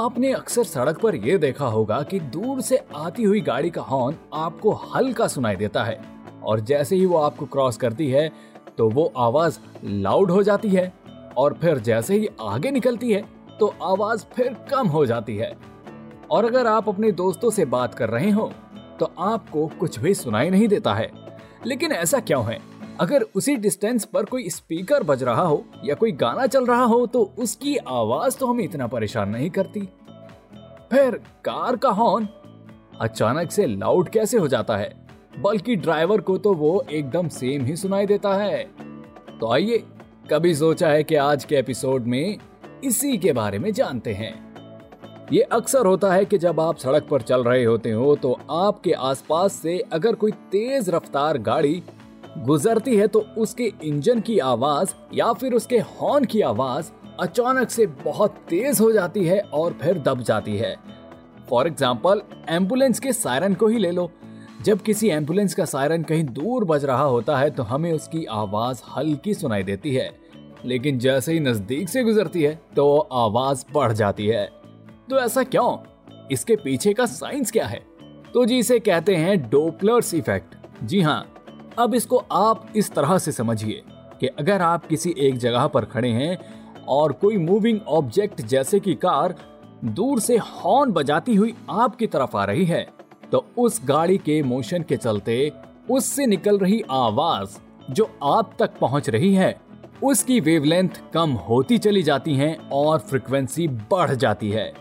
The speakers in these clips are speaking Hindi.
आपने अक्सर सड़क पर यह देखा होगा कि दूर से आती हुई गाड़ी का हॉर्न आपको हल्का सुनाई देता है। और जैसे ही वो आपको क्रॉस करती है तो वो आवाज़ लाउड हो जाती है। और फिर जैसे ही आगे निकलती है तो आवाज़ फिर कम हो जाती है। और अगर आप अपने दोस्तों से बात कर रहे हो तो आपको कुछ भी सुनाई नहीं देता है। लेकिन ऐसा क्यों है? अगर उसी डिस्टेंस पर कोई स्पीकर बज रहा हो या कोई गाना चल रहा हो तो उसकी आवाज़ तो हमें इतना परेशान नहीं करती। फिर कार का हॉर्न अचानक से लाउड कैसे हो जाता है? बल्कि ड्राइवर को तो वो एकदम सेम ही सुनाई देता है। तो आइए, कभी सोचा है कि आज के एपिसोड में इसी के बारे में जानते हैं। ये अक्सर होता है कि जब आप सड़क पर चल रहे होते हो तो आपके आसपास से अगर कोई तेज रफ्तार गाड़ी गुजरती है तो उसके इंजन की आवाज़ या फिर उसके हॉर्न की आवाज़ अचानक से बहुत तेज हो जाती है और फिर दब जाती है। फॉर एग्ज़ाम्पल एंबुलेंस के सायरन को ही ले लो। जब किसी एंबुलेंस का सायरन कहीं दूर बज रहा होता है तो हमें उसकी आवाज़ हल्की सुनाई देती है। लेकिन जैसे ही नज़दीक से गुजरती है तो आवाज़ बढ़ जाती है। तो ऐसा क्यों? इसके पीछे का साइंस क्या है? तो जी इसे कहते हैं डोपलर्स इफ़ेक्ट जी हाँ अब इसको आप इस तरह से समझिए कि अगर आप किसी एक जगह पर खड़े हैं और कोई मूविंग ऑब्जेक्ट जैसे कि कार दूर से हॉर्न बजाती हुई आपकी तरफ़ आ रही है तो उस गाड़ी के मोशन के चलते उससे निकल रही आवाज़ जो आप तक पहुँच रही है, उसकी वेवलेंथ कम होती चली जाती है और फ्रिक्वेंसी बढ़ जाती है।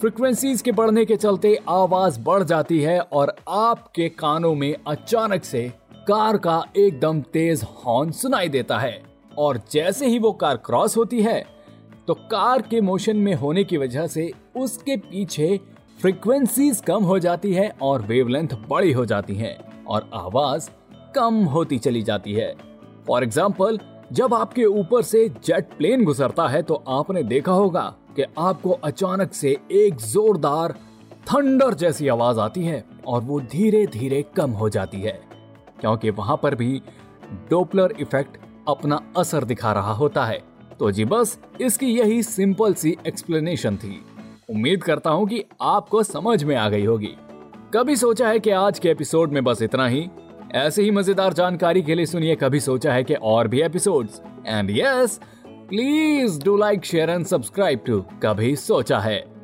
फ्रिक्वेंसीज के बढ़ने के चलते आवाज़ बढ़ जाती है और आपके कानों में अचानक से कार का एकदम तेज हॉर्न सुनाई देता है। और जैसे ही वो कार क्रॉस होती है तो कार के मोशन में होने की वजह से उसके पीछे फ्रीक्वेंसीज कम हो जाती है और वेवलेंथ बड़ी हो जाती है और आवाज़ कम होती चली जाती है। फॉर एग्ज़ाम्पल जब आपके ऊपर से जेट प्लेन गुजरता है तो आपने देखा होगा कि आपको अचानक से एक जोरदार थंडर जैसी आवाज़ आती है और वो धीरे धीरे कम हो जाती है। क्योंकि वहाँ पर भी डोपलर इफ़ेक्ट अपना असर दिखा रहा होता है। तो जी बस, इसकी यही सिंपल सी एक्सप्लेनेशन थी। उम्मीद करता हूँ कि आपको समझ में आ गई होगी। कभी सोचा है कि आज के एपिसोड में बस इतना ही? ऐसे ही मज़ेदार जानकारी के लिए सुनिए कभी सोचा है कि और भी episodes. And yes please do like share and subscribe to कभी सोचा है।